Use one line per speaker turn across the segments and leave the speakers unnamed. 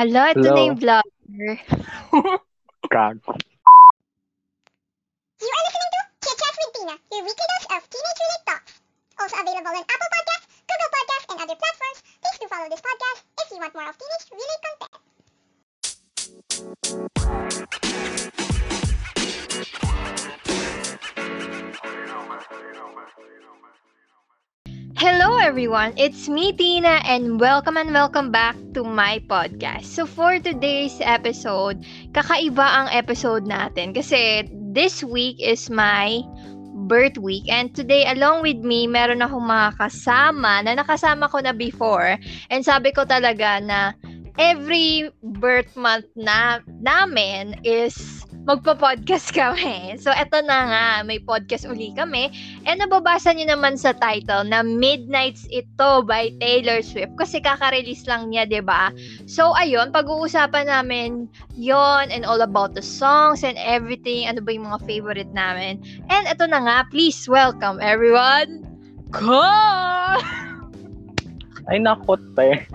Ala, ito
Hello.
na yung vlogger.
Gago.
You are listening to Chit Chats with Tina, your weekly dose of teenage-related talks. Also available on Apple Podcasts, Google Podcasts, and other platforms. Please do follow this podcast if you want more of teenage-related content.
Hello everyone, it's me Tina and welcome and welcome back to my podcast. So for today's episode, kakaiba ang episode natin kasi this week is my birth week. And today along with me meron akong mga kasama na nakasama ko na before. And sabi ko talaga na every birth month na namin is magpa-podcast kami. So, eto na nga, may podcast uli kami. And nababasa niyo naman sa title na Midnights Ito by Taylor Swift kasi kaka-release lang niya, ba? So ayun, pag-uusapan namin 'yon and all about the songs and everything, ano ba yung mga favorite namin. And ito na nga, please welcome everyone. Ko!
Ay, nakot eh.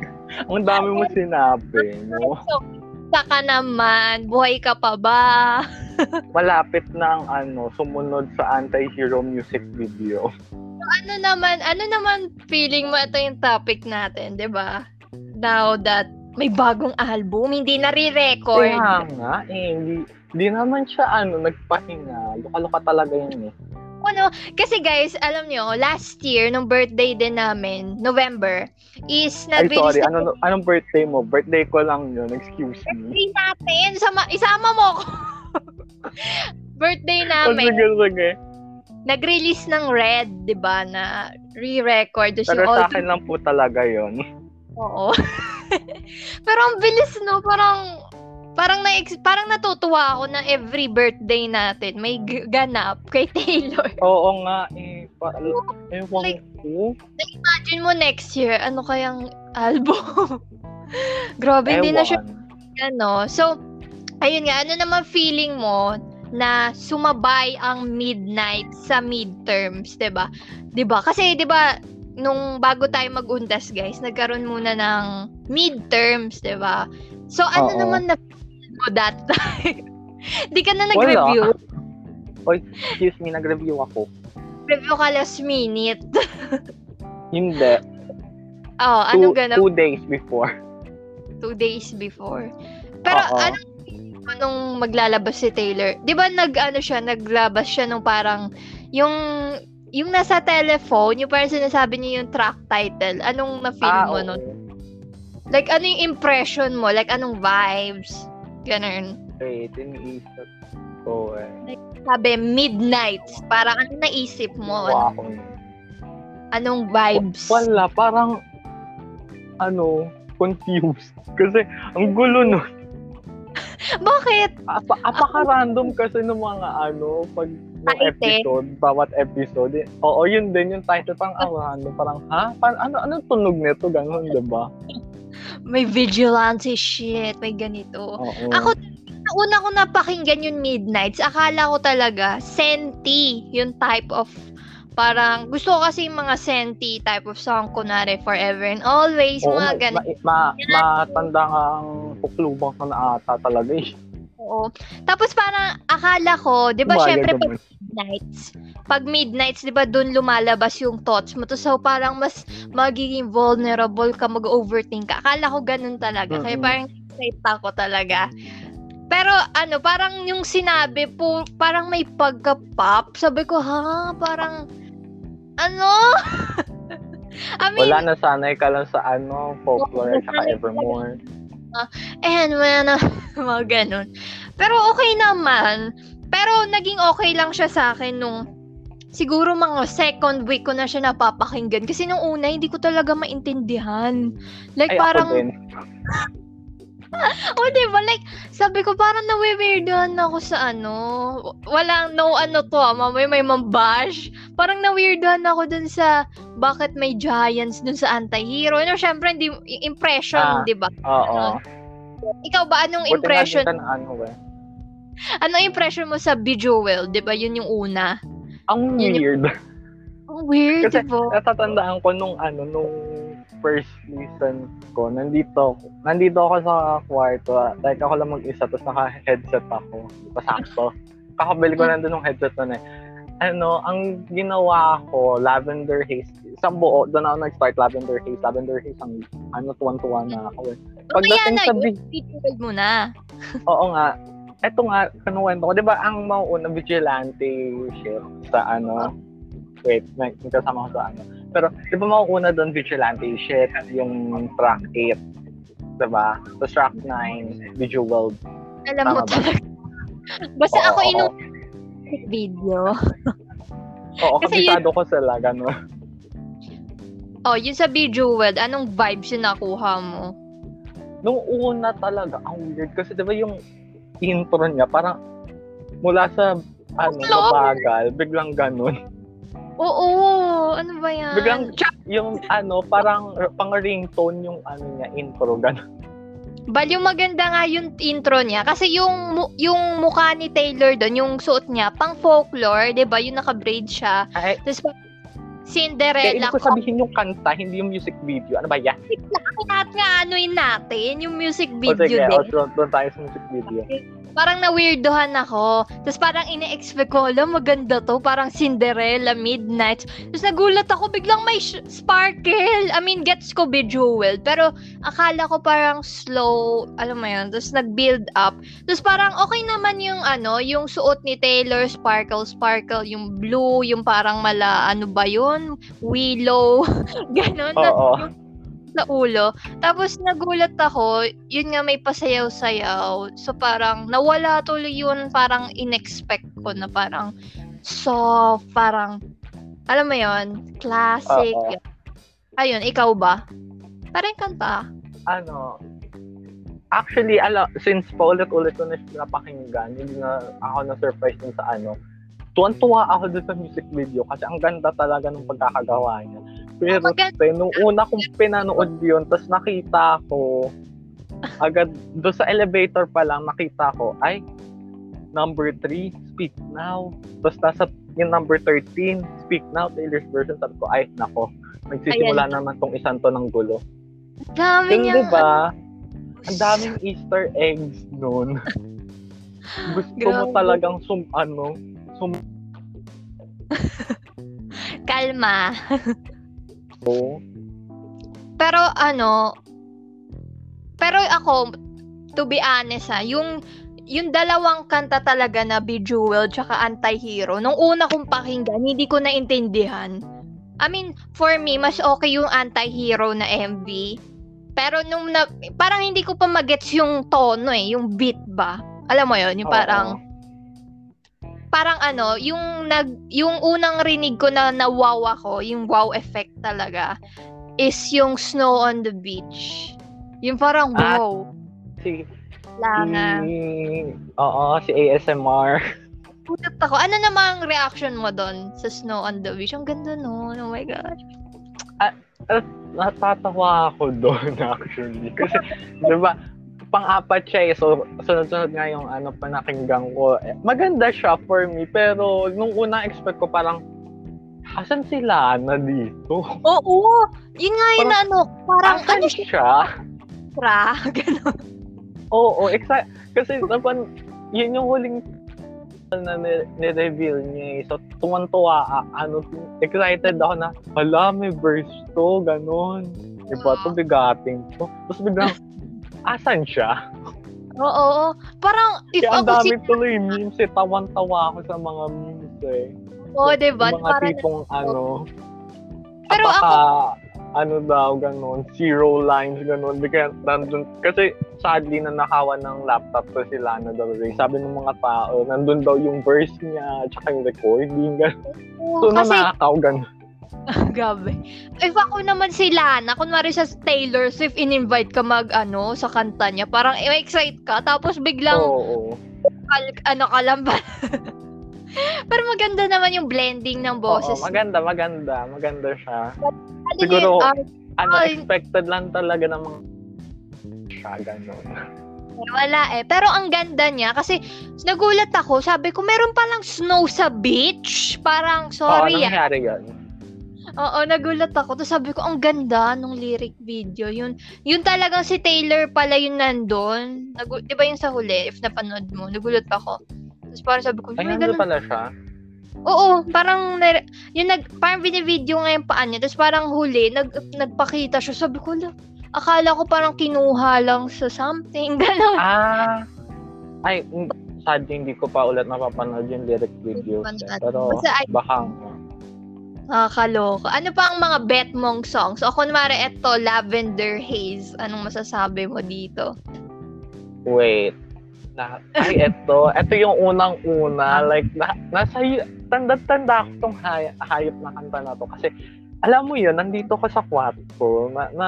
Ang dami mo sinabi, no?
So, ka naman, buhay ka pa ba?
Malapit na ang ano, sumunod sa anti-hero music video.
ano naman, ano naman feeling mo ito yung topic natin, 'di ba? Now that may bagong album, hindi na re-record.
Kaya nga, eh, hindi, hindi naman siya ano, nagpahinga. Luka-luka talaga yun eh.
Ano, kasi guys, alam nyo, last year, nung birthday din namin, November, is
Ay,
nag-release
sorry. Ano, anong birthday mo? Birthday ko lang yun. Excuse me.
birthday natin. Sama, isama mo ko. birthday namin,
sige, sige.
nag-release ng Red, di ba, na re-record.
Pero sa akin lang po talaga yun.
Oo. Pero ang bilis, no? Parang, parang, na parang natutuwa ako na every birthday natin may g- ganap kay Taylor.
Oo nga, eh. Pa, ewan
Like-
ko.
Imagine mo next year, ano kayang album? Grabe, hindi na siya ano. So, ayun nga, ano naman feeling mo na sumabay ang midnight sa midterms, 'di ba? 'Di ba? Kasi 'di ba nung bago tayo magundas, guys, nagkaroon muna ng midterms, 'di ba? So, ano
Oo.
naman na mo that time? Di ka na nag-review.
Oy, excuse me, nag-review ako.
Review ka last minute.
Hindi.
Oh, anong ganap?
two days before.
Two days before. Pero anong mo nung maglalabas si Taylor? 'Di ba nag ano siya, naglabas siya nung parang yung yung nasa telephone, yung parang sinasabi niya yung track title. Anong na-feel
Ah,
mo
oo.
nun? Like ano yung impression mo? Like anong vibes? Ganun.
Wait, iniisip ko eh.
Sabi midnights. Parang ano naisip mo?
Wow.
Ano, anong vibes?
Wala, parang ano, confused. Kasi ang gulo nun.
Bakit?
Apa, apaka-random kasi ng mga ano, pag ng episode, bawat episode. eh, Oo, yun din yung title. Parang ang random. Parang, ha? Parang, ano, anong tunog nito? Ganon, di ba?
May vigilante shit. May ganito.
Oo.
Ako, una ko napakinggan yung Midnights, akala ko talaga senti yung type of parang gusto ko kasi yung mga senti type of song kunwari forever and always
Oo,
mga ganun.
ma, ma, matanda kang puklubang ka na ata talaga eh.
Oo. Tapos parang akala ko, 'di ba syempre pag midnights, pag midnights 'di ba doon lumalabas yung thoughts mo to so parang mas magiging vulnerable ka, mag-overthink ka. Akala ko ganun talaga. Kaya
Mm-mm.
parang excited ako talaga. Pero ano, parang yung sinabi po, parang may pagka-pop. Sabi ko, ha? Parang, ano? I mean,
Wala na sanay ka lang sa ano, folklore at saka
nasanay
evermore.
and man, mga ganun. Pero okay naman. Pero naging okay lang siya sa akin nung siguro mga second week ko na siya napapakinggan. Kasi nung una, hindi ko talaga maintindihan. Like
Ay,
parang. Oh, di ba? Like, sabi ko, parang nawi-weirdohan ako sa ano. Walang, no ano to, ah, mamay may mambash. Parang naweirdohan ako dun sa bakit may giants dun sa anti-hero. You know, syempre, hindi, impression,
Ah.
di ba?
Oo.
Ikaw ba, anong
Buti
impression,
na ano eh.
anong impression mo sa Bejeweled? Di ba? Yun yung una.
Ang
Yun yung-
weird.
Ang weird,
Kasi-
di ba?
Natatandaan ko nung ano, nung first listen ko, nandito, nandito ako sa kwarto. Like, ako lang mag-isa, tapos naka-headset ako. Pasakto. Kakabili ko nandun ng headset na eh. Ano, ang ginawa ko, Lavender Haze. Isang buo, doon ako nag-start Lavender Haze. Lavender Haze, ang ano, tuwan-tuwa na ako. eh. Pagdating sa
featured mo na.
Oo nga. Eto nga, kanuwento ko. Di ba ang mauuna vigilante shit sa ano? Wait, may, may kasama ko sa ano. Pero di ba mauuna doon vigilante shit, yung track 8. Diba? Tapos track 9, Bejeweled.
Alam mo
ba?
talaga. Basta
Oo,
ako
oo.
video.
Oo,
Kasi
kabisado ko sila, gano'n.
Oh, yun sa Bejeweled, anong vibes yung nakuha mo?
Nung una talaga, ang weird. Kasi di ba yung intro niya, parang mula sa ano, mabagal, biglang ganun.
Oo, ano ba yan?
Biglang yung ano, parang pang ringtone yung ano niya, intro, ganun.
Bal, yung maganda nga yung intro niya. Kasi yung, yung mukha ni Taylor doon, yung suot niya, pang folklore, di ba? Yung naka-braid siya.
Ay,
Tapos
Kaya
Cinderella.
ibig ko sabihin yung kanta, hindi yung music video. Ano ba yan?
Lahat nga anuin natin, yung music
O
video
sige,
din.
o doon, doon tayo sa music video.
Parang na-weirdohan ako. Tapos parang ine-expect ko, alam, maganda to. Parang Cinderella, Midnight. Tapos nagulat ako, biglang may sh- sparkle. I mean, gets ko Bejeweled. Pero akala ko parang slow, alam mo yun. Tapos nag-build up. Tapos parang okay naman yung ano, yung suot ni Taylor, sparkle, sparkle. Yung blue, yung parang mala, ano ba yun? Willow. Ganon.
Oo.
Sa ulo. Tapos nagulat ako, yun nga may pasayaw-sayaw. So parang nawala tuloy yun, parang inexpect ko na parang soft, parang alam mo yun, classic.
Oo.
Ayun, ikaw ba? Parang kanta.
Ano, actually, ala, since paulit-ulit ko na siya napakinggan, hindi na ako na-surprise dun sa ano, tuwan-tuwa ako dun sa music video kasi ang ganda talaga ng pagkakagawa niya. Pero, te, nung una kong pinanood yun, tapos nakita ko, agad, doon sa elevator pa lang, nakita ko, ay, number 3, speak now. Tapos nasa yung number 13, speak now, Taylor's version. Sabi ko, ay, nako, nagsisimula naman tong isang to ng gulo.
Dami niya.
di ba, ang daming Easter eggs nun. Gusto mo
Grabe.
talagang sum, ano, sum,
Kalma.
Pero,
Pero ano, pero ako, to be honest ha, yung, yung dalawang kanta talaga na Bejeweled tsaka Anti-Hero, nung una kong pakinggan, hindi ko naintindihan. I mean, for me, mas okay yung Anti-Hero na MV. Pero nung na, parang hindi ko pa magets yung tono eh, yung beat ba? Alam mo yon yung parang, parang ano, yung nag yung unang rinig ko na nawaw ako, yung wow effect talaga is yung Snow on the Beach. Yung parang
Ah,
wow.
si,
Langa.
si, oo, si ASMR.
Putot ako. Ano namang reaction mo doon sa Snow on the Beach? Ang ganda no. Oh my gosh.
Natatawa ako doon actually. Kasi, di ba, pang-apat siya eh. So, sunod-sunod nga yung ano, panakinggan ko. Eh, Maganda siya for me, pero nung unang expect ko parang, asan sila na dito?
Oo. Yun nga yun na ano. Parang
Asan
ano siya? Tra. Ganun.
Oo, exact. Kasi napan, yun yung huling na ni- ni-reveal niya eh. So, tuwan-tuwa, ah, ano, excited ako na, hala, may verse to, ganun. Iba to, bigating to. Tapos biglang, asan siya?
Oo. oo. Parang if
Kaya ang
ako si...
dami tuloy memes eh. Tawan-tawa ako sa mga memes eh.
Oo, diba?
Yung mga
Parang
tipong ano,
Pero
apaka, ano daw, ganun, zero lines, ganun. Kaya nandun, kasi sadly na nakawan ng laptop ko si Lana Del Rey. Sabi ng mga tao, nandun daw yung verse niya, tsaka yung recording, ganun. So,
kasi
nanakaw, ganun.
Gabi. If ako naman si Lana, kunwari sa Taylor Swift, in-invite ka mag, ano, sa kanta niya, parang i-excite ka, tapos biglang,
Oo.
kal- ano ka lang ba? Pero maganda naman yung blending ng boses.
Oo, maganda, maganda. Maganda siya.
Ano
siguro-
yun, ah,
Ano,
Ay.
expected lang talaga ng mga siya, ganun.
wala eh. Pero ang ganda niya, kasi nagulat ako, sabi ko, meron palang snow sa beach. Parang,
Oo,
sorry ah.
nangyari yun.
Oo, nagulat ako. Tapos sabi ko, ang ganda nung lyric video. Yun, yun talagang si Taylor pala yun nandun. Nagu- di ba yung sa huli, if napanood mo, nagulat ako. Tapos parang sabi ko,
Ay, nandun
ganun.
pala siya.
Oo, parang, yung nag, parang binibideo nga yung paan niya. Tapos parang huli, nag, nagpakita siya. Sabi ko, "Ala, akala ko parang kinuha lang sa something. Ganon.
Ah, ay, mm, sadly hindi ko pa ulit napapanood yung lyric
pa
Pero
Basta
baka,
Nakakaloka. Ano pa ang mga bet mong songs? O kunwari, eto, Lavender Haze. Anong masasabi mo dito?
wait. Na, ay, eto. Eto yung unang-una. Like, na, nasa, tanda-tanda ko tong hay, hayop na kanta na to. Kasi, alam mo yun, nandito ko sa kwarto. Na, na,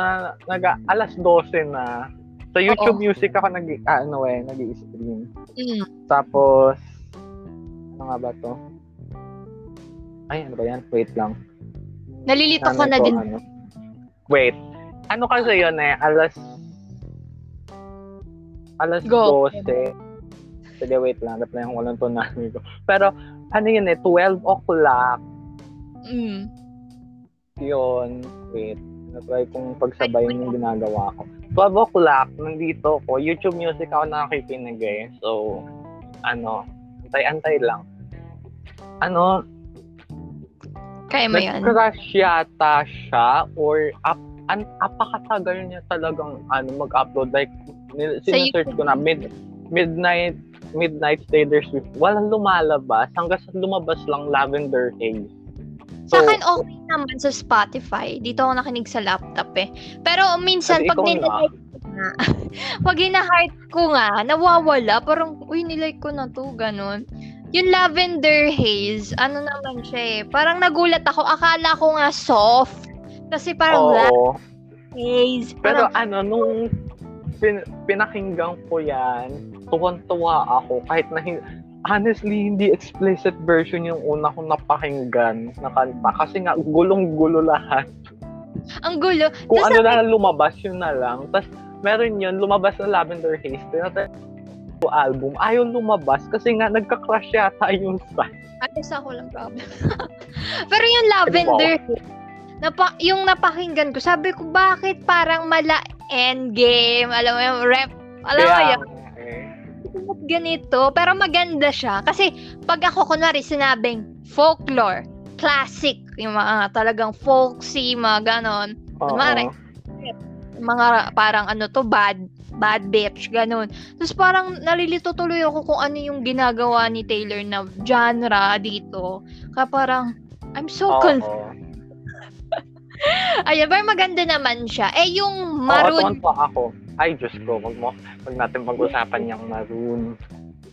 nag, alas 12 na. Sa YouTube Music ako nag, ah, ano eh, nag-i-stream.
Mm.
Tapos, ano nga ba to? Ay, ano ba yan? Wait lang.
Nalilito ko
Ano
na
to,
din.
ano? Wait. Ano kasi yun eh? Alas... Alas
Go.
12. Sige, wait lang. Dapat na yung walang to namin ko. Pero, ano yun eh? 12 o'clock
Mm.
yun. Wait. Na-try kong pagsabayin yung ginagawa ko. 12 o'clock, nandito ko. YouTube music ako nakikinig eh. So, ano, antay-antay lang. Ano,
Kaya mo yan.
Nag-crash yata siya or up, an, apakatagal niya talagang ano, mag-upload. Like,
Sa
sinesearch ko na mid, midnight midnight Taylor Swift. Walang lumalabas. Hanggang sa lumabas lang Lavender Haze.
Sa
So,
akin, okay naman sa Spotify. Dito ako nakinig sa laptop eh. Pero minsan, pag nilike ko nga, pag ina-heart ko nga, nawawala. Parang, uy, nilike ko na to, ganun. Yung Lavender Haze, ano naman siya eh. Parang nagulat ako. Akala ko nga soft. Kasi parang
oo.
Haze.
Pero
Parang,
ano, nung pin, pinakinggan ko yan, tuwan-tuwa ako. Kahit na, hin- honestly, hindi explicit version yung una kong napakinggan na kanta. Kasi nga, gulong-gulo lahat.
ang gulo.
Kung
Tas
ano na lang lumabas, yun na lang. Tapos, meron yun, lumabas na Lavender Haze. Tinatry ko album. Ayaw lumabas kasi nga, nagka-crush yata yung site.
Ayos ako lang problem. Pero yung lavender, napa, yung napakinggan ko, sabi ko, bakit parang mala endgame? Alam mo yung rep, alam mo
Kaya,
yun, ba't ganito? Pero maganda siya. Kasi pag ako, kunwari, sinabing folklore, classic, yung mga talagang folksy, mga ganon. Kunwari, mga parang ano to, bad, bad bitch, ganon. Tapos parang nalilito tuloy ako kung ano yung ginagawa ni Taylor na genre dito. Kaya parang, I'm so
Oo.
confused. Ayun, pero maganda naman siya. Eh, yung
Oo,
maroon,
tuwan-tuwa ako. Ay, Diyos ko, wag mo, wag natin pag-usapan yung maroon.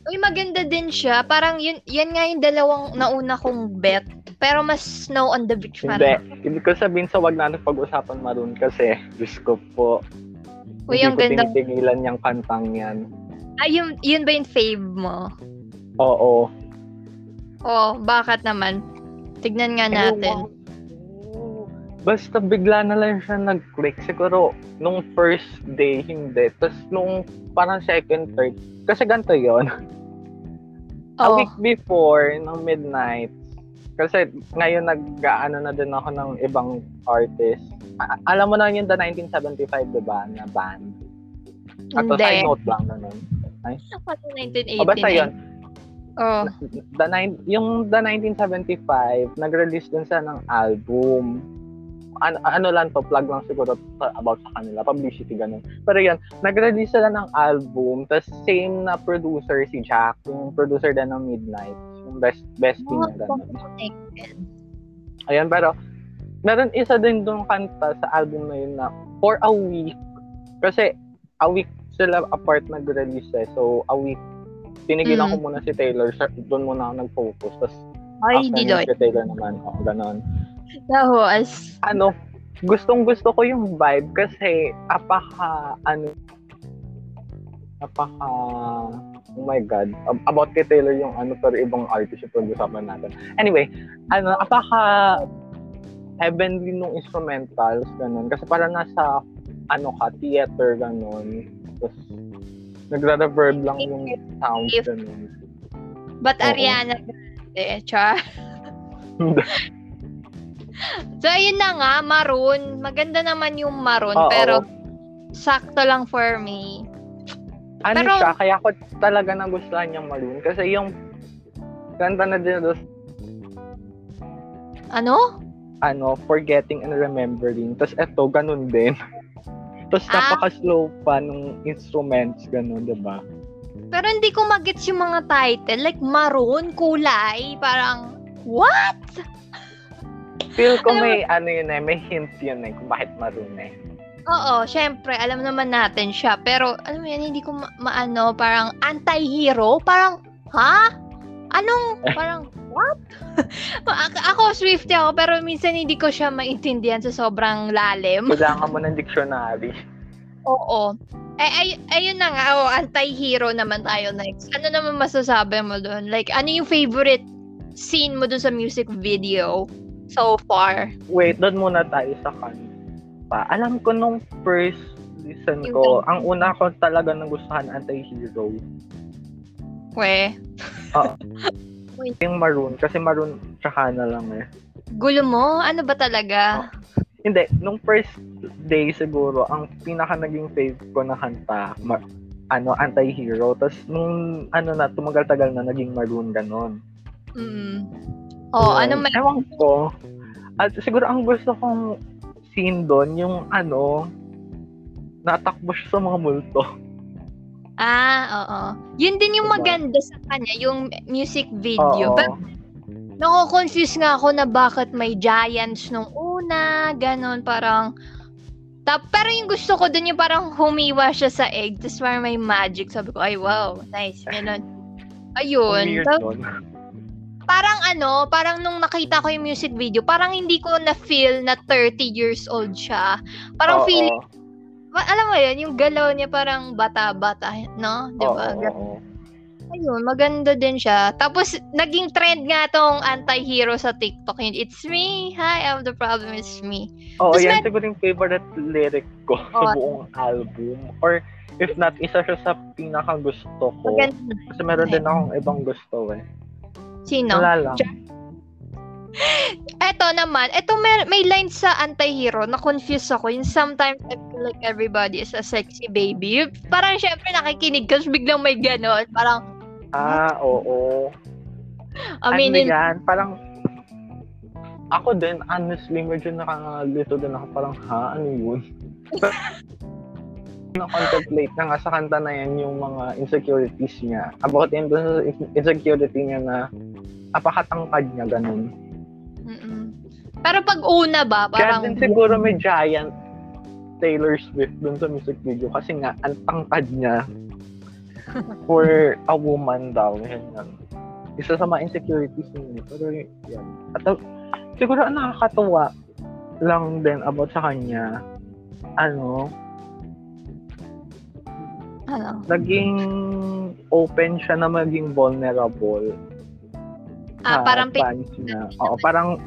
uy, maganda din siya. Parang yun, yan nga yung dalawang nauna kong bet. Pero mas snow on the beach pa
Hindi, hindi ko sabihin sa wag natin pag-usapan maroon kasi, Diyos ko po,
Uy,
hindi
ang
ko
ganda.
tinitigilan yung kantang yan.
Ay, yun, yun ba yung fave mo?
Oo.
Oh, bakit naman? Tignan nga natin.
Basta bigla na lang siya nag-click. Siguro, nung first day, hindi. Tapos nung parang second, third. Kasi ganito yon A
Oh,
week before, ng midnight, kasi ngayon nag-ano na din ako ng ibang artist. Alam mo na yung The 1975, di ba, na band? At
hindi.
side note lang, ganun.
Ano 1989?
O basta yun,
Oh.
the nine, yung The 1975, nag-release din siya ng album. Ano, ano lang to, plug lang siguro about sa kanila, publicity, ganun. Pero yun, nag-release sila ng album, tas same na producer si Jack, yung producer din ng Midnight, yung best bestie niya, ganun.
connected.
Ayan, pero meron isa din doon kanta sa album na yun na for a week, kasi a week sila apart nag-release eh, so a week, tinigilan
Mm.
ko muna si Taylor, doon muna ako nag-focus, tapos
Ay,
after nun si Taylor naman, oh, ganon.
Lawas.
Ano, gustong gusto ko yung vibe kasi apaka, ano, apaka, oh my God, ab- about kay Taylor yung ano, pero ibang artist yung pag-usapan natin. Anyway, ano, apaka heavenly nung instrumentals, ganun. Kasi parang nasa, ano ka, theater, ganun. Tapos, nagra-reverb lang yung sound, ganun.
But
Oo.
Ariana Grande, char. So, ayun na nga, maroon. Maganda naman yung maroon,
Oo.
pero sakto lang for me.
Ano
Pero-
siya, kaya ko talaga nagustuhan yung Maroon. Kasi yung kanta na din
Ano?
Ano, forgetting and remembering. Tapos eto, ganun din. Tapos
Ah.
napaka-slow pa nung instruments, ganun, di ba?
Pero hindi ko magets yung mga title. Like, maroon, kulay. Parang, what?
Feel ko
Alam
may, ano yun eh, may hint yun eh, kung bakit Maroon eh.
Oo, syempre, alam naman natin siya. Pero, alam mo yan, hindi ko ma- maano, parang anti-hero. Parang, ha? Anong, parang, what? Ako, Swiftie ako, pero minsan hindi ko siya maintindihan sa sobrang lalim.
Kailangan mo ng dictionary.
Oo. Eh, ay, ayun na nga, oh, anti-hero naman tayo next. Ano naman masasabi mo doon? Like, ano yung favorite scene mo doon sa music video so far?
Wait, doon muna tayo sa kanta. Alam ko nung first listen
Yung
ko, ang una ko talaga nagustuhan anti-hero.
We,
Yung Maroon, kasi Maroon tsaka na lang eh.
gulo mo? Ano ba talaga?
Hindi, nung first day siguro, ang pinaka naging fave ko na kanta, ma- ano, anti-hero. Tapos nung, ano na, tumagal-tagal na naging maroon ganon.
Mm. Oh, ano
Yun.
may...
Ewan ko. At siguro ang gusto kong scene doon, yung ano, natakbo siya sa mga multo.
Ah, oo. Yun din yung
Diba?
maganda sa kanya, yung music video.
Oo.
But nako-confuse nga ako na bakit may giants nung una, ganon, parang... Tap, pero yung gusto ko dun yung parang humiwa siya sa egg, tapos parang may magic. Sabi ko, ay wow, nice, ganon. Ayun. Tap- parang ano, parang nung nakita ko yung music video, parang hindi ko na-feel na 30 years old siya. Parang
Oo.
feeling, alam mo yun, yung galaw niya parang bata-bata, no? Di ba?
Oo, oo.
Ayun, maganda din siya. Tapos, naging trend nga tong anti-hero sa TikTok. Yun, It's me. Hi, I'm the problem. It's me.
Oo,
Tapos
yan
may-
siguro yung favorite lyric ko sa
Oo.
buong album. Or if not, isa siya sa pinaka gusto ko.
Maganda.
Kasi meron din akong ibang gusto eh.
Sino?
Wala lang.
Eto naman, eto may, may line sa anti-hero na confused ako. Yung sometimes I feel like everybody is a sexy baby. Yung Parang syempre nakikinig kasi biglang may ganon. Parang,
Ah, oo.
aminin,
ano yan? Parang, ako din, honestly, medyo nakalito din ako. Parang, ha? Ano yun? na-contemplate na nga sa kanta na yan yung mga insecurities niya. About yun dun sa insecurity niya na apakatangkad niya, ganun.
Pero pag una ba,
Kaya
parang,
din siguro may giant Taylor Swift dun sa music video kasi nga, ang tangkad niya for a woman daw. Yan, yan. Isa sa mga insecurities niya. Pero yan. At uh, siguro ang nakakatuwa lang din about sa kanya, ano,
ano,
naging open siya na maging vulnerable
ah, parang
fans niya. Oo, parang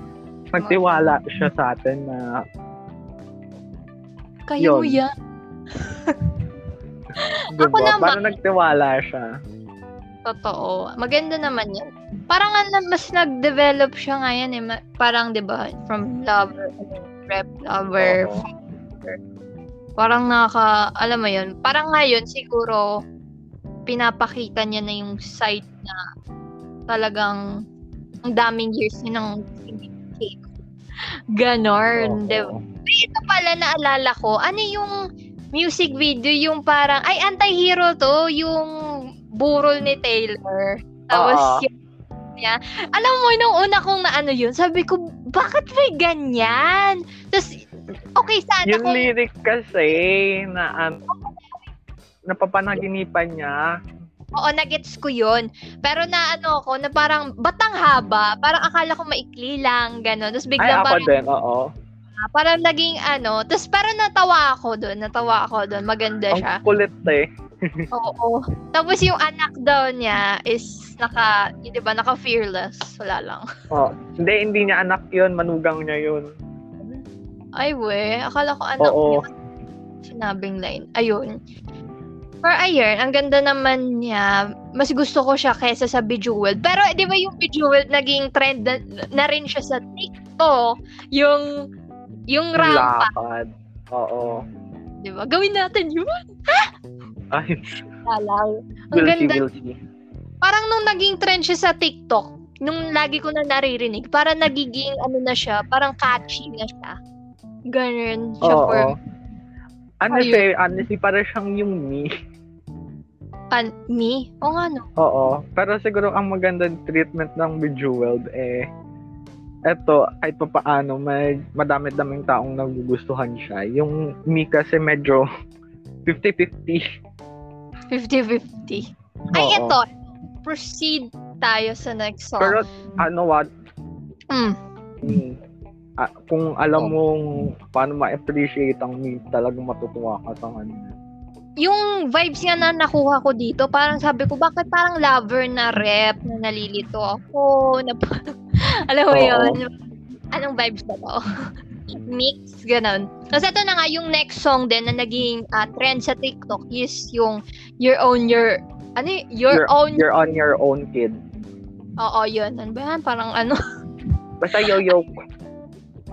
nagtiwala siya sa atin na
kaya mo yan.
diba,
Ako naman-
parang nagtiwala siya.
Totoo. Maganda naman yan. Parang mas nag-develop siya ngayon eh. Ma- Parang, di ba, from lover, rep lover,
Oo.
parang naka, alam mo yun, parang ngayon siguro, pinapakita niya na yung side na talagang ang daming years niya ng Ganon,
Oo.
di ba? Ito pala naalala ko, ano yung music video yung parang, ay, anti-hero to, yung burol ni Taylor. Tapos,
Oo.
yung niya. Alam mo, nung una kong na ano yun, sabi ko, bakit may ganyan? Tapos, okay, sana
Yung
kung,
lyric kasi na um, napapanaginipan niya.
Oo, nagets ko yun. Pero na ano ako, na parang, batang haba, parang akala ko maikli lang, gano'n. Tapos
Ay,
biglang
ako
parang,
din, oo.
parang naging ano, tapos parang natawa ako doon, natawa ako doon, maganda
Ang
siya.
kulit eh.
Oo. Tapos yung anak daw niya is naka, yun, di ba, naka-fearless. Wala lang.
Oh, hindi, hindi niya anak yun, manugang niya yun.
Ay, we. Akala ko anak
Oo.
niya. Sinabing line. Ayun. Pero ayun, ang ganda naman niya. Mas gusto ko siya kesa sa Bejeweled. Pero di ba yung Bejeweled naging trend na, na rin siya sa TikTok yung, yung rampa,
Lakad. Oo.
di ba? Gawin natin yun.
Ay,
Alam. Ang ganda. Parang nung naging trend siya sa TikTok, nung lagi ko na naririnig, parang nagiging ano na siya, parang catchy na siya. Ganun siya for
Oo. Ano
Ayun.
honestly, para siyang yung me.
pan- me. O nga no.
Oo. Pero siguro ang magandang treatment ng Bejeweled eh, eto, kahit pa paano, may madami-daming taong nagugustuhan siya. Yung me kasi medyo 50-50.
50-50. Ay,
Oo.
ito. Proceed tayo sa next song.
Pero ano what,
Mm.
mm, ah, kung alam mong paano ma-appreciate ang me, talagang matutuwa ka sa kanya.
Yung vibes nga na nakuha ko dito, parang sabi ko, bakit parang lover na rep na nalilito ako? Na, alam mo
Oo.
yun? Anong vibes na to? Mix, ganun. Tapos ito na nga, yung next song din na naging ah, trend sa TikTok is yung Your Own Your, ano Your
You're-
Own,
You're on your own, kid.
oo, yun. Ano ba yan? Parang ano,
Basta yo-yo.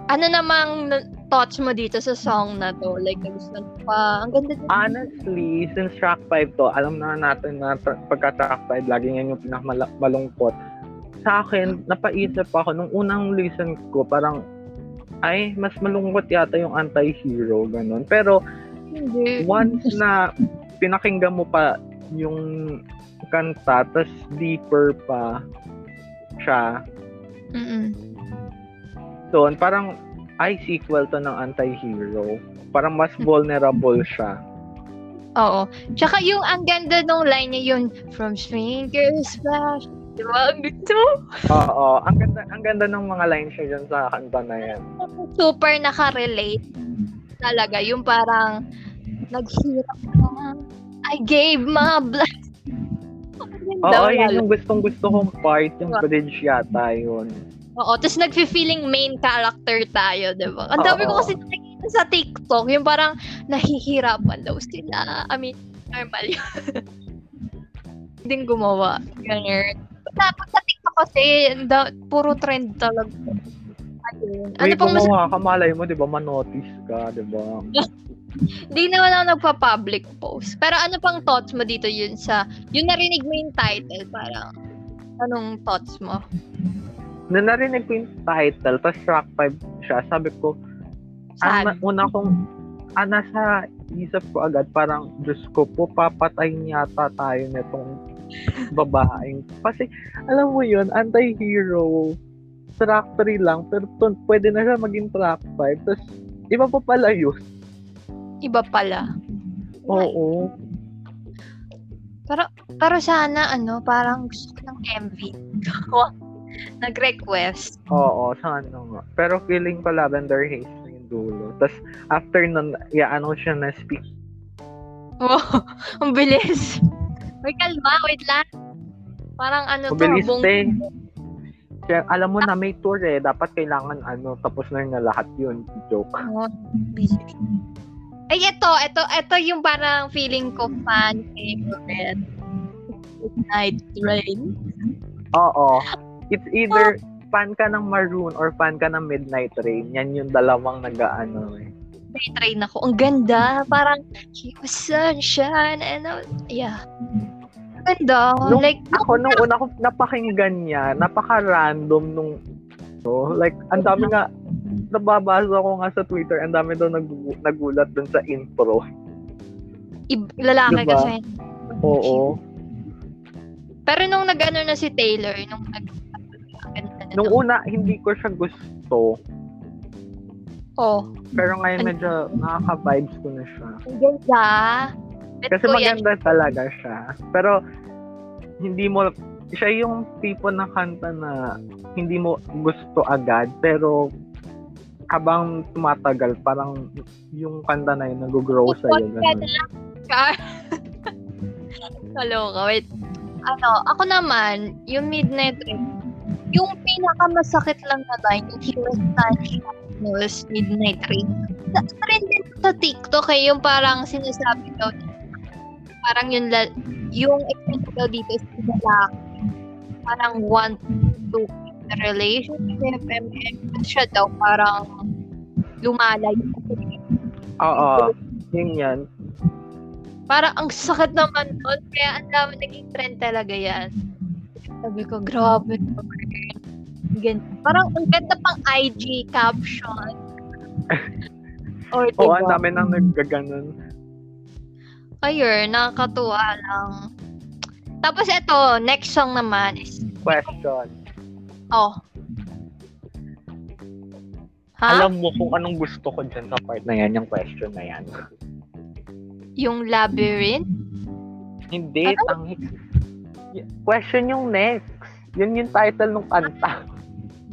Ano namang na- thoughts mo dito sa song na to? Like, nagustuhan pa. Ang ganda din.
Honestly, since track 5 to, alam na natin na tra- pagka track 5, lagi yan yung pinakamalungkot. Sa akin, napaisip ako, nung unang listen ko, parang, ay, mas malungkot yata yung anti-hero, ganun. Pero,
Hindi.
once na pinakinggan mo pa yung kanta, tas deeper pa siya,
Mm-mm.
Doon, parang, ay, sequel to ng anti-hero. Parang mas vulnerable siya.
Oo. Tsaka yung ang ganda nung line niya yung From Stranger Splash. Di ba? Ang gusto.
Oo, ang ganda, ang ganda ng mga lines siya dyan sa kanta na yan.
Super nakarelate. Talaga. Yung parang naghirap na. I gave my blood.
Oo, yun yung gustong gusto kong part, yung bridge yata yun.
Oo. Tapos nagfe-feeling main character tayo, di ba? Ang dami ko kasi nakikita sa TikTok. Yung parang nahihirapan daw sila. I mean, normal yun. Hindi gumawa. Ganun. Tapos sa TikTok kasi, da, puro trend talaga. Ayun. Ano
Uy,
pong mas...
gumawa ka, malay mo, di ba, manotice ka, di ba?
Hindi naman ako nagpa-public post. Pero ano pang thoughts mo dito yun sa... Yung narinig mo yung title, parang... Anong thoughts mo?
Na narinig ko yung title, tapos track 5 siya, sabi ko, ang
Sad.
una kong, ah, nasa isip ko agad, parang, Diyos ko po, papatayin yata tayo netong babaeng. Kasi, alam mo yun, anti-hero, track 3 lang, pero to, pwede na siya maging track 5. Tapos, iba pa pala yun.
Iba pala.
Oo.
Pero, pero sana, ano, parang gusto ko ng MV. Nag-request.
Oo, sana nga. Pero feeling ko Lavender Haze na yung dulo. Tapos, after nun, i-announce siya na speak.
Wow, ang bilis. Wait, kalma, wait lang. Parang ano to,
Mabilis,
bong...
te. Kaya, alam mo na may tour eh. Dapat kailangan ano, tapos na na lahat yun. Joke.
Oh. Ay, ito, ito, ito yung parang feeling ko fan favorite. Night Rain.
Oo. It's either fan ka ng Maroon or fan ka ng Midnight Rain. Yan yung dalawang nag-ano eh.
Night Rain ako. Ang ganda. Parang, he was sunshine and all. Yeah. Ang Ganda.
Nung-
like,
Ako, nung una ko napakinggan niya, napaka-random nung no? like, ang dami nga, nababasa ko nga sa Twitter, ang dami daw nag- nagulat dun sa intro.
ib- lalaki
Diba?
kasi.
Oo.
Pero nung nag-ano na si Taylor, nung nag
Nung una, hindi ko siya gusto.
Oh,
Pero ngayon
Ano?
medyo nakaka-vibes ko na siya.
ang ganda.
Kasi
yan.
maganda talaga siya. Pero, hindi mo, siya yung tipo na kanta na hindi mo gusto agad, pero habang tumatagal, parang yung kanta na yun nag-grow sa'yo.
ka
Ganun.
Kaloka, wait. Ano, ako naman, yung Midnight Rain, yung pinakamasakit lang na line, yung sunshine, was Midnight Rain. Sa trend din sa TikTok eh, yung parang sinasabi daw, parang yung, la- yung example daw dito is lalaki. Parang want to relationship, and, and siya daw parang lumalayo.
Oo. Yun yan.
Parang ang sakit naman nun, kaya ang dami naging trend talaga yan. Sabi ko, grabe. Ganyan. Parang ang ganda pang IG caption. Or
Oo, ang
diba?
dami nang naggaganon.
Ayun, nakakatuwa lang. Tapos ito, next song naman is,
Question.
oh. Ha?
Alam mo kung anong gusto ko dyan sa part na yan, yung question na yan.
Yung labyrinth?
Hindi, tangik. Question yung next. Yun yung title ng kanta.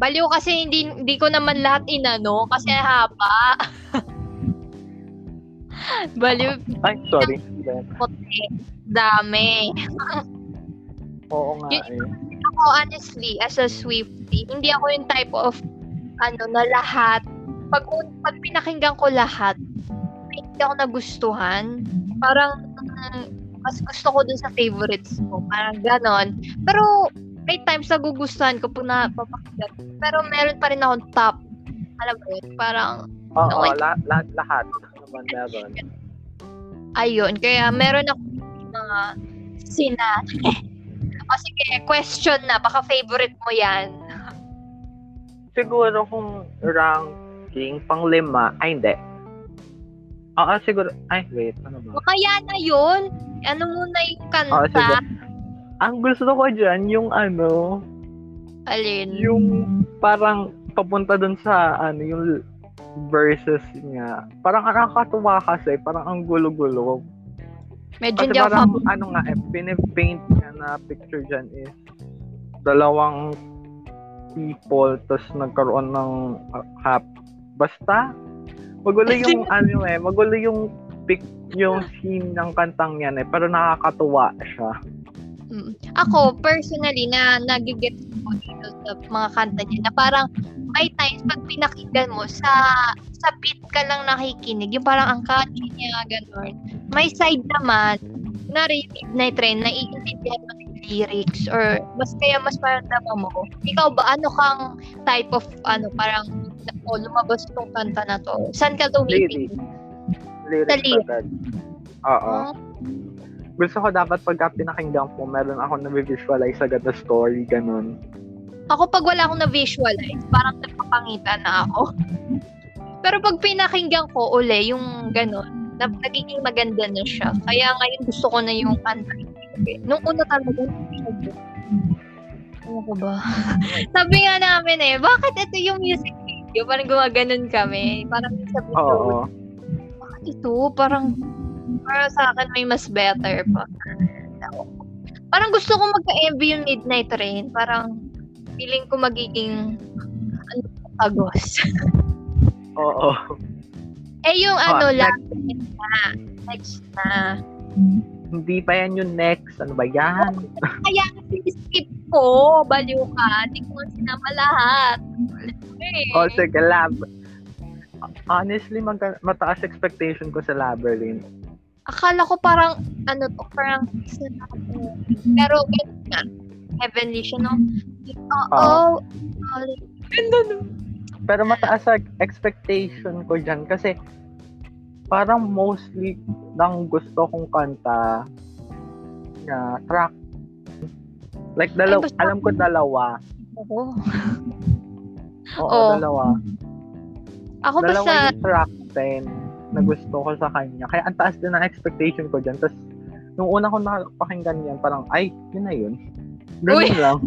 Baliw kasi hindi, hindi ko naman lahat inano kasi haba. Baliw,
Ay, sorry.
puti. Dami.
Oo nga
Yun-
eh.
Ako, honestly, as a Swiftie, hindi ako yung type of, ano, na lahat. Pag, pag pinakinggan ko lahat, hindi ako nagustuhan. Parang, mm, mas gusto ko dun sa favorites ko. Parang ganon. Pero, may times nagugustuhan ko pag napapakinggan. Pero meron pa rin akong top. Alam mo yun? Parang,
Oo,
Okay.
la- la- lahat naman meron.
ayun. Kaya meron ako mga sina. o sige, question na. Baka favorite mo yan.
Siguro kung ranking pang lima, ay hindi. Oo, siguro, ay wait, ano ba?
O kaya na yun. Ano muna yung kanta?
Sige. Ang gusto ko dyan, yung ano,
Alin?
yung parang papunta dun sa ano, yung verses niya. Parang nakakatuwa kasi, parang ang gulo-gulo.
Medyo hindi ako
parang, ano nga, eh, pinipaint niya na picture dyan is dalawang people, tapos nagkaroon ng uh, hap. Basta, magulo yung, ano eh, magulo yung pic, yung scene ng kantang yan eh, pero nakakatuwa siya.
Mm. Ako, personally, na nagigit ko dito sa mga kanta niya, na parang may times pag pinakinggan mo, sa sa beat ka lang nakikinig, yung parang ang catchy niya, gano'n. May side naman, na Midnight Train, naiintindihan mo yung lyrics, or mas kaya mas maramdaman mo. Ikaw ba, ano kang type of, ano, parang, o lumabas tong kanta na to? Saan ka tumitingin?
Lyrics agad. Oo.
Oh,
Gusto ko dapat pagka pinakinggan ko, meron ako na-visualize agad na story, ganun.
Ako pag wala akong na-visualize, parang nagpapangitan na ako. Pero pag pinakinggan ko uli, yung gano'n, na, nagiging maganda na siya. Kaya ngayon gusto ko na yung kanta. Nung una talaga, ano ko ba? Sabi nga namin eh, bakit ito yung music video? Parang gumaganon kami. Parang sabi ko,
Oo.
bakit ito? Parang, para sa akin may mas better pa. Parang gusto ko magka-MV yung Midnight Train. Parang, feeling ko magiging, ano, agos.
Oo.
eh, yung
Ah,
ano,
next.
last na. Next na.
Hindi pa yan yung next. Ano ba yan?
Kaya skip ko. Baliw ka. Hindi ko sinama lahat. Eh.
O, sige, lab. Honestly, magka- mataas expectation ko sa Labyrinth.
Akala ko parang, ano to, parang, pero, ganun nga. Heavenly siya, no? Oo. Oh, Ganda no?
Pero mataas sa expectation ko dyan kasi parang mostly ng gusto kong kanta na track. Like, dalaw-
Ay, basta-
alam ko dalawa. Oo,
Oo.
dalawa.
Ako
dalawa
basta,
yung track 10 na gusto ko sa kanya. Kaya ang taas din ng expectation ko dyan. Tapos, nung una ko nakapakinggan yan, parang, ay, yun na yun. Ganun
Uy.
lang.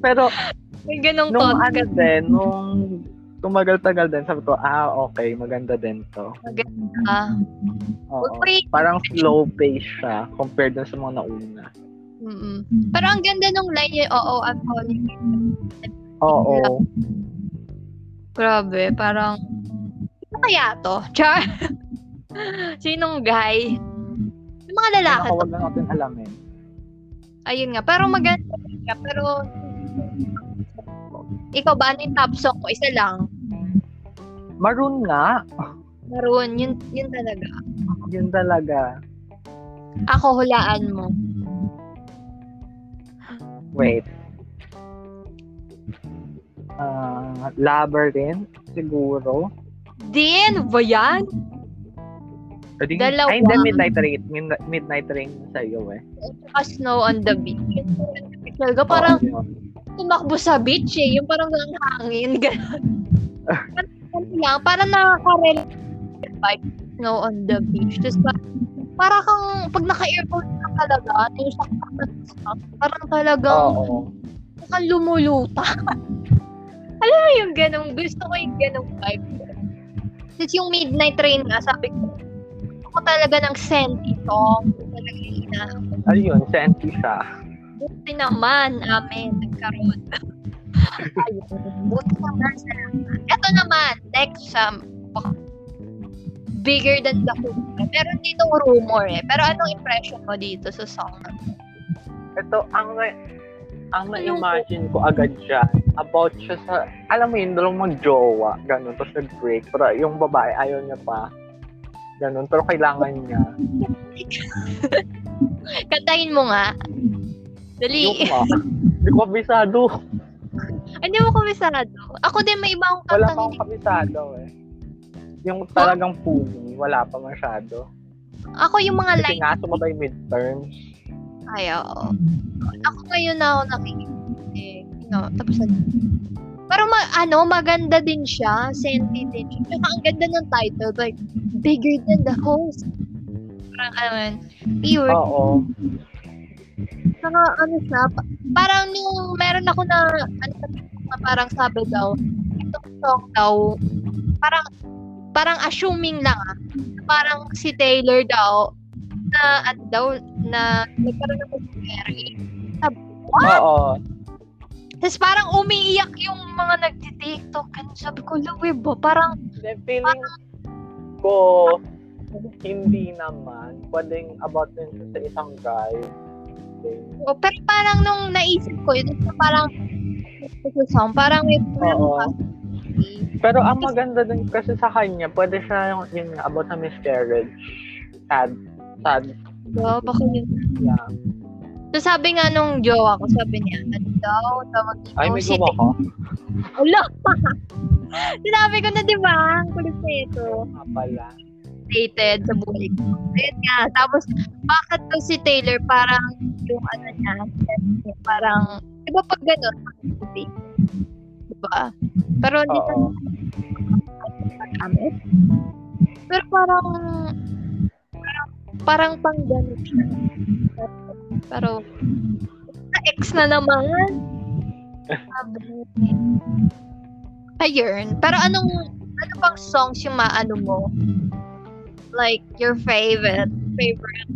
Pero,
may ganong
nung ano din, nung tumagal-tagal din, sabi ko, ah, okay, maganda din to.
Maganda.
Oo. Parang slow pace siya compared dun sa mga nauna.
Mm-mm. Pero ang ganda nung line niya, oo, I'm calling you.
Oo.
Grabe, parang, ano kaya to? Char? Sinong guy? Yung mga lalaki
Ano,
to.
wag na natin alamin.
Ayun nga, pero maganda. Pero, ikaw ba, ano yung top song mo? Isa lang.
Maroon nga.
Maroon, yun, yun talaga.
Yun talaga.
Ako, hulaan mo.
Wait. Ah, Labyrinth, siguro.
Din, ba yan?
Pwede,
Dalawa.
Ay, hindi, Midnight Rain. Mid- Midnight Rain sa iyo eh.
Tsaka Snow on the Beach. Talaga parang
yun.
tumakbo sa beach eh. Yung parang ang hangin. Gano'n. parang lang, parang nakaka-relate vibe. Snow on the beach. Tapos parang, para kang, pag naka-earphone ka talaga, ano yung saksak parang talagang,
Oo.
kang lumuluta. Alam mo yung ganong, gusto ko yung ganong vibe. Tapos yung Midnight Train nga, sabi ko, gusto ko talaga ng senti song. Talaga yung
Ayun, senti siya.
Buti naman, amen, nagkaroon. Ayun, buti naman, salamat. Ito naman, next, um, bigger than the hoop. Meron dito rumor eh. Pero anong impression mo dito sa song?
Ito, ang ang na-imagine ko agad siya, about siya sa, alam mo yun, dalawang mag-jowa, ganun, tapos nag-break, pero yung babae ayaw niya pa, ganun, pero kailangan niya.
Kantahin mo nga. Dali.
Hindi ko kabisado.
Hindi mo komisado. Ako din may ibang
Wala
kanta
pa akong kabisado eh. Yung talagang puni, wala pa masyado.
Ako yung mga
Kasi
line.
nga, sumabay midterms.
Ay, oo. Ako ngayon na ako nakikinig. Eh, know, tapos na. Pero ma- ano, maganda din siya. Senti din siya. Tsaka ang ganda ng title. Like, bigger than the host. Parang, ano yun, pure.
Oo.
Saka, ano siya, pa- parang nung meron ako na, ano, na parang sabi daw, itong song daw, parang, parang assuming lang ah, parang si Taylor daw, na, ano daw, na nagkaroon ng pag-marry.
Oo.
Tapos parang umiiyak yung mga nagti-tiktok. Ano sabi ko, Lawi ba? Parang,
Then feeling ko, hindi naman. Pwedeng about din sa isang guy.
oh, pero parang nung naisip ko, yun, parang, parang may
Oo. Pero ang maganda din kasi sa kanya, pwede siya yung, yun nga, about sa miscarriage. Sad. Sad.
Diba? Baka yun.
Yeah.
So sabi nga nung jowa ko, sabi niya, ano daw, tawag dito,
Ay, may gumawa ka?
Ulo! Sinabi ko na, di ba? Ang kulit na ito.
Nga pala.
Dated sa buhay ko. Ayun nga. Tapos, bakit to si Taylor parang yung ano niya, parang, di ba pag gano'n, di ba? Pero hindi nagamit. Pero parang, parang, pang gano'n siya. Pero, sa ex na naman. Ayun. Pero anong, ano bang songs yung maano mo? Like, your favorite, favorite.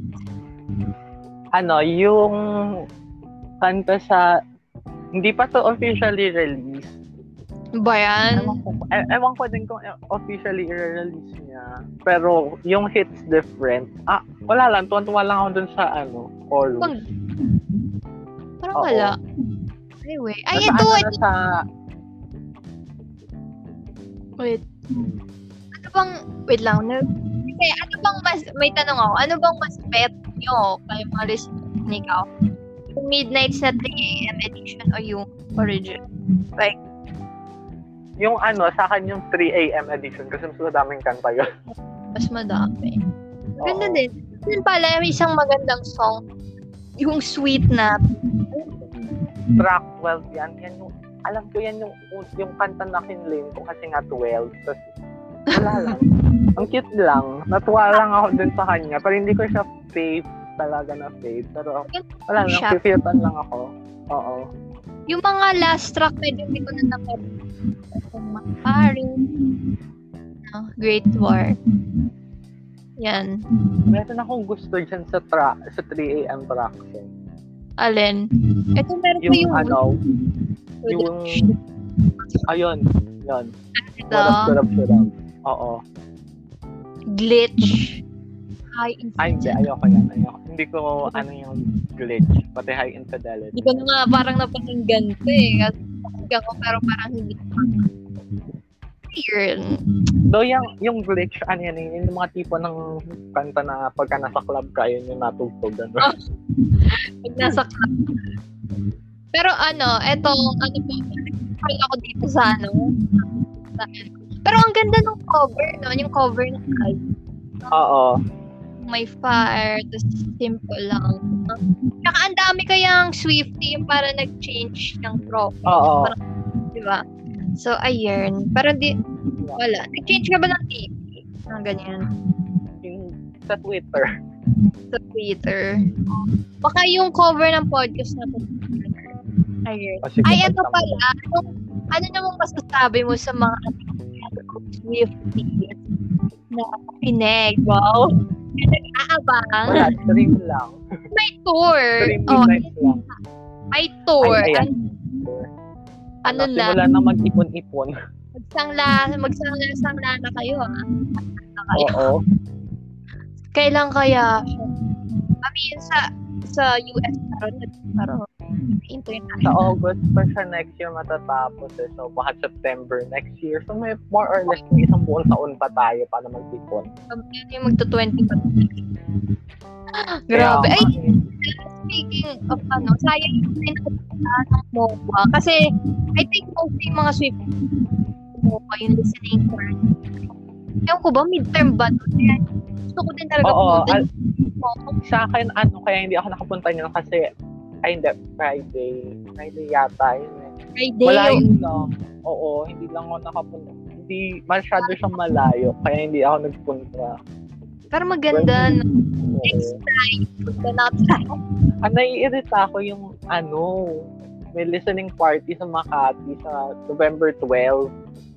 Ano, yung kanta sa, hindi pa to officially released.
Ba yan?
Ewan ko, e- ewan ko din kung officially i-release niya. Pero yung hits different. Ah, wala lang. Tuwan-tuwa lang ako dun sa ano, chorus.
Pag- Parang
Oo.
wala. Anyway. Ay,
Nasa
ito,
ano, nasa,
Wait. Ano bang, wait lang. No? Kasi ano bang mas, may tanong ako, ano bang mas bet nyo kayo mga listeners ni Ikaw? Yung Midnights na 3 a.m. edition o yung original? Like,
yung ano, sa akin yung 3 a.m. edition kasi mas madaming kanta yun.
mas madami. Maganda
Oo.
din. Yun pala, may isang magandang song. Yung sweet na.
Track 12 yan. Yan yung, alam ko yan yung, yung kanta na kinlame ko kasi nga 12. Tapos, wala lang. Ang cute lang. Natuwa lang ako dun sa kanya. Pero hindi ko siya fave talaga na fave. Pero wala lang. Fifiltan lang ako. Oo.
Yung mga last track, medyo hindi ko na napag Paring. No, Great War. Yan.
Meron akong gusto dyan sa tra sa 3 a.m. track.
Alin? Ito meron pa
Yung
yung...
ano, yung, ayun, yun.
Ito.
Oo.
glitch. High
Ay, hindi.
infidelity.
Ayoko yan. Ayoko. Hindi ko ano yung glitch. Pati high infidelity.
Hindi ko na nga parang napakinggan ko eh. Kasi napakinggan ko pero parang hindi ko.
Though yung, yung glitch, ano yan, yun yung mga tipo ng kanta na pagka nasa club ka, yun yung natugtog. Ano?
Oh. Pag nasa club. Pero ano, eto, ano scroll ako dito sa ano. Pero ang ganda ng cover, no? Yung cover ng album.
Oo.
May fire, tapos simple lang. Tsaka ang dami kayang Swiftie yung para nag-change ng profile.
Oo.
Di ba? So, ayun. Pero di, wala. Nag-change ka ba ng TV? Ang ganyan.
Yung sa Twitter.
Sa Twitter. Baka yung cover ng podcast na. Ayun.
O, sige,
Ay, ito pala. Anong, ano namang masasabi mo sa mga Swiftie na pineg? Wow. Nag-aabang.
Wala, stream lang.
May tour.
Stream
Oh,
lang.
may tour.
Ay, ayan.
Ano, na?
Simula na mag-ipon-ipon.
Magsangla, magsangla-sangla na kayo, ah. Na kayo.
Oo.
Kailan kaya siya? I mean, sa sa US parang parang
Sa. August pa siya next year matatapos eh. So, baka September next year. So, may more or less may isang buong taon pa tayo para mag-ipon.
Yan yung magto-20 pa. Grabe.
Kaya,
Ay, speaking of ano, sayang yung pinagpunta ng MOBA. Kasi, I think mostly yung mga Swift MOBA yung listening part. Ewan ko ba, midterm ba? gusto ko din talaga
Oo,
pumunta.
al- sa akin, ano, kaya hindi ako nakapunta niyan kasi, ay hindi, Friday. Friday yata yun eh.
Friday.
Malayo
yung-
lang. Oo, hindi lang ako nakapunta. Hindi, masyado siyang malayo. Kaya hindi ako nagpunta.
Pero maganda. no?
Oo.
Next time, punta natin.
Ang naiirita ko yung, ano, may listening party sa Makati sa November 12.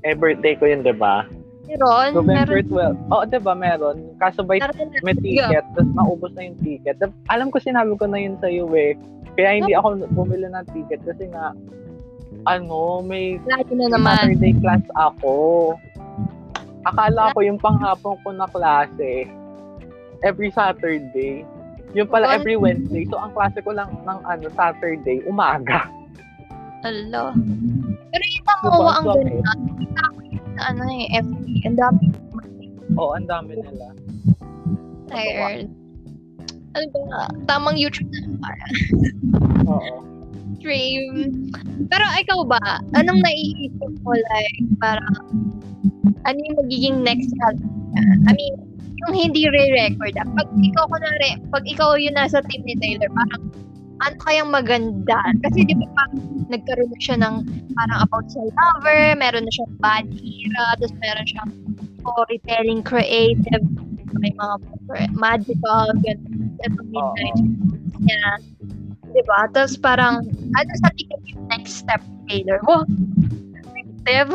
Eh, birthday ko yun, di ba?
Meron.
November
meron.
12. Oo, di ba, meron. Kaso by
Meron
may ticket, tapos naubos na yung ticket. Alam ko sinabi ko na yun sa iyo eh. Kaya hindi ako bumili ng ticket kasi nga, ano, may
Lagi na naman.
Saturday class ako. Akala ko yung panghapon ko na klase, every Saturday. Yung pala every Wednesday. So, ang klase ko lang ng ano, Saturday, umaga.
Ala. Pero yung
Diba?
tamuwa ang ganda. Kita ko ano eh, FB. Ang dami.
Oo, ang dami nila.
Tired. Ano ba? Tamang YouTube na para
Oo.
stream. Pero ikaw ba? Anong naiisip mo like para ano yung magiging next album? I mean, yung hindi re-record. ah. Pag ikaw kunwari, pag ikaw yung nasa team ni Taylor, parang ano kayang maganda? Kasi di ba parang nagkaroon na siya ng parang about sa lover, meron na siyang bad era, tapos meron siyang storytelling creative, may mga magical, ganun. Ito midnight niya. Di ba? Tapos parang, ano sa tingin yung next step, Taylor? Oh, step?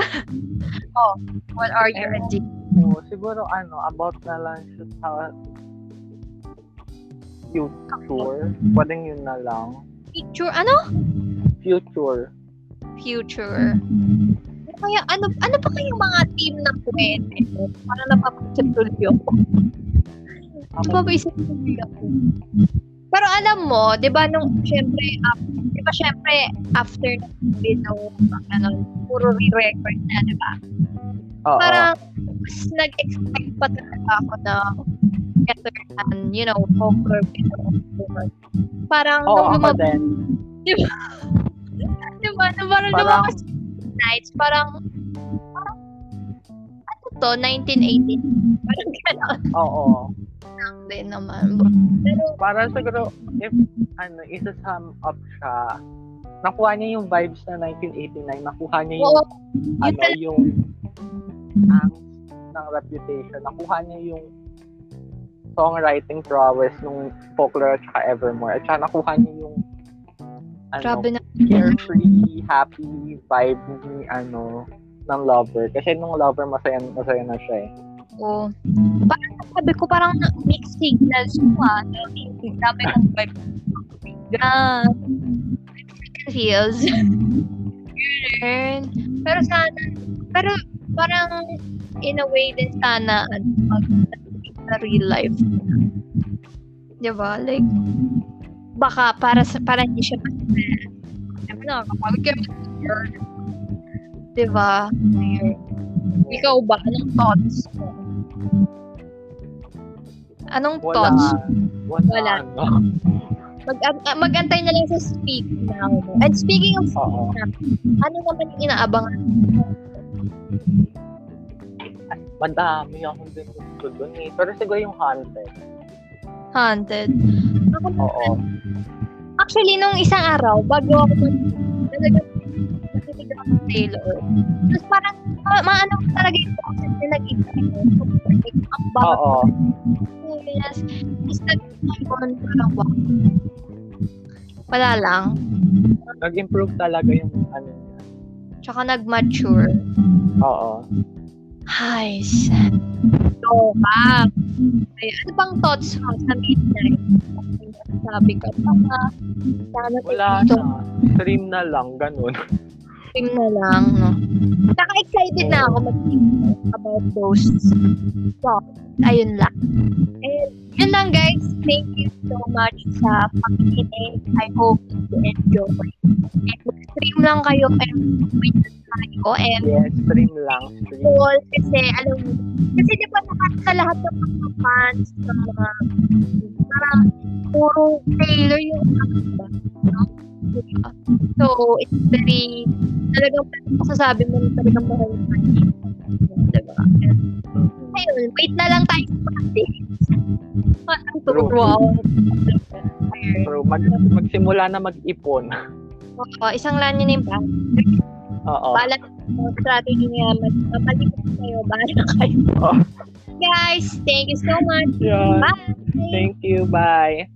oh, what are your
Ewan
ideas?
ko, siguro ano, about na lang siya sa future. Pwedeng yun na lang.
Future, ano?
Future.
Future. Ano Kaya, ano, ano pa kayong mga team na pwede? Para napapaisip tuloy ako. Napapaisip tuloy ako. Pero alam mo, di ba nung, syempre, uh, di ba syempre, after ng COVID, no, ano, puro re-record na, di ba?
Oo.
Parang, mas nag-expect pa talaga ako na better than, you know, folklore with Parang,
Oo,
nung
ako
lumabas,
din.
di ba? Di ba? Nung parang
Parang-
lumabas nights, parang, parang, ano to, 1980? Parang gano'n
Oo.
lang din naman. Pero,
Para siguro, if, ano, isa-sum up siya, nakuha niya yung vibes na 1989, nakuha niya yung,
yun
ano, yung angst ng reputation, nakuha niya yung songwriting prowess nung folklore at saka evermore, at saka nakuha niya yung ano,
grabe na.
carefree, happy vibe ni ano, ng lover. Kasi nung lover, masaya, masaya na siya eh.
Oo. Parang sabi ko, parang mixed signals ko ah. Dami kong vibe. God. Feels. Pero sana, pero parang in a way din sana ano, sa real life. Diba? Like, baka para sa para hindi siya ma-stress. Siyempre nakakapagod kayo mag Diba? Ayun. Ikaw ba? Anong thoughts mo? Anong
Wala.
thoughts?
Wala.
Wala. Mag magantay na lang sa speak now. And speaking of
Oo.
ano naman yung inaabangan?
Madami akong din gusto dun eh. Pero siguro yung haunted.
Haunted. Ako,
Oo.
actually, nung isang araw, bago ako talaga nakinig ako ng Taylor. Tapos parang, ma- maano ko talaga yung process na nag-iba ko. Ang bago.
Oo.
Yes. Tapos nag-iwan parang wow. Wala lang.
Nag-improve talaga yung ano.
Tsaka nag-mature.
Oo.
Guys. So, ba? Ay, ano bang thoughts mo sa midnight? Sabi ka pa na sana
Wala
dito,
na. Stream na lang, ganun.
stream na lang, no? Saka excited na ako mag about those thoughts. Ayun lang. And yun lang guys. Thank you so much sa pakikinig. I hope you enjoy. And mag-stream lang kayo wait lang tayo. And
Yes, stream lang. Stream.
cool kasi alam mo, kasi di ba lahat sa lahat ng mga fans ng mga parang puro Taylor yung ano, no? Diba? So, it's very talagang masasabi mo na talagang mahal mo diba? And, ayun, wait na lang tayo sa dates. Ang
True.
wow.
Pero mag, magsimula na mag-ipon.
Oo, isang line yun yung bank.
Oo.
Bala mo strategy niya, mapalikot kayo, bahala kayo. Guys, thank you so much.
Yun.
Bye!
Thank you. Bye.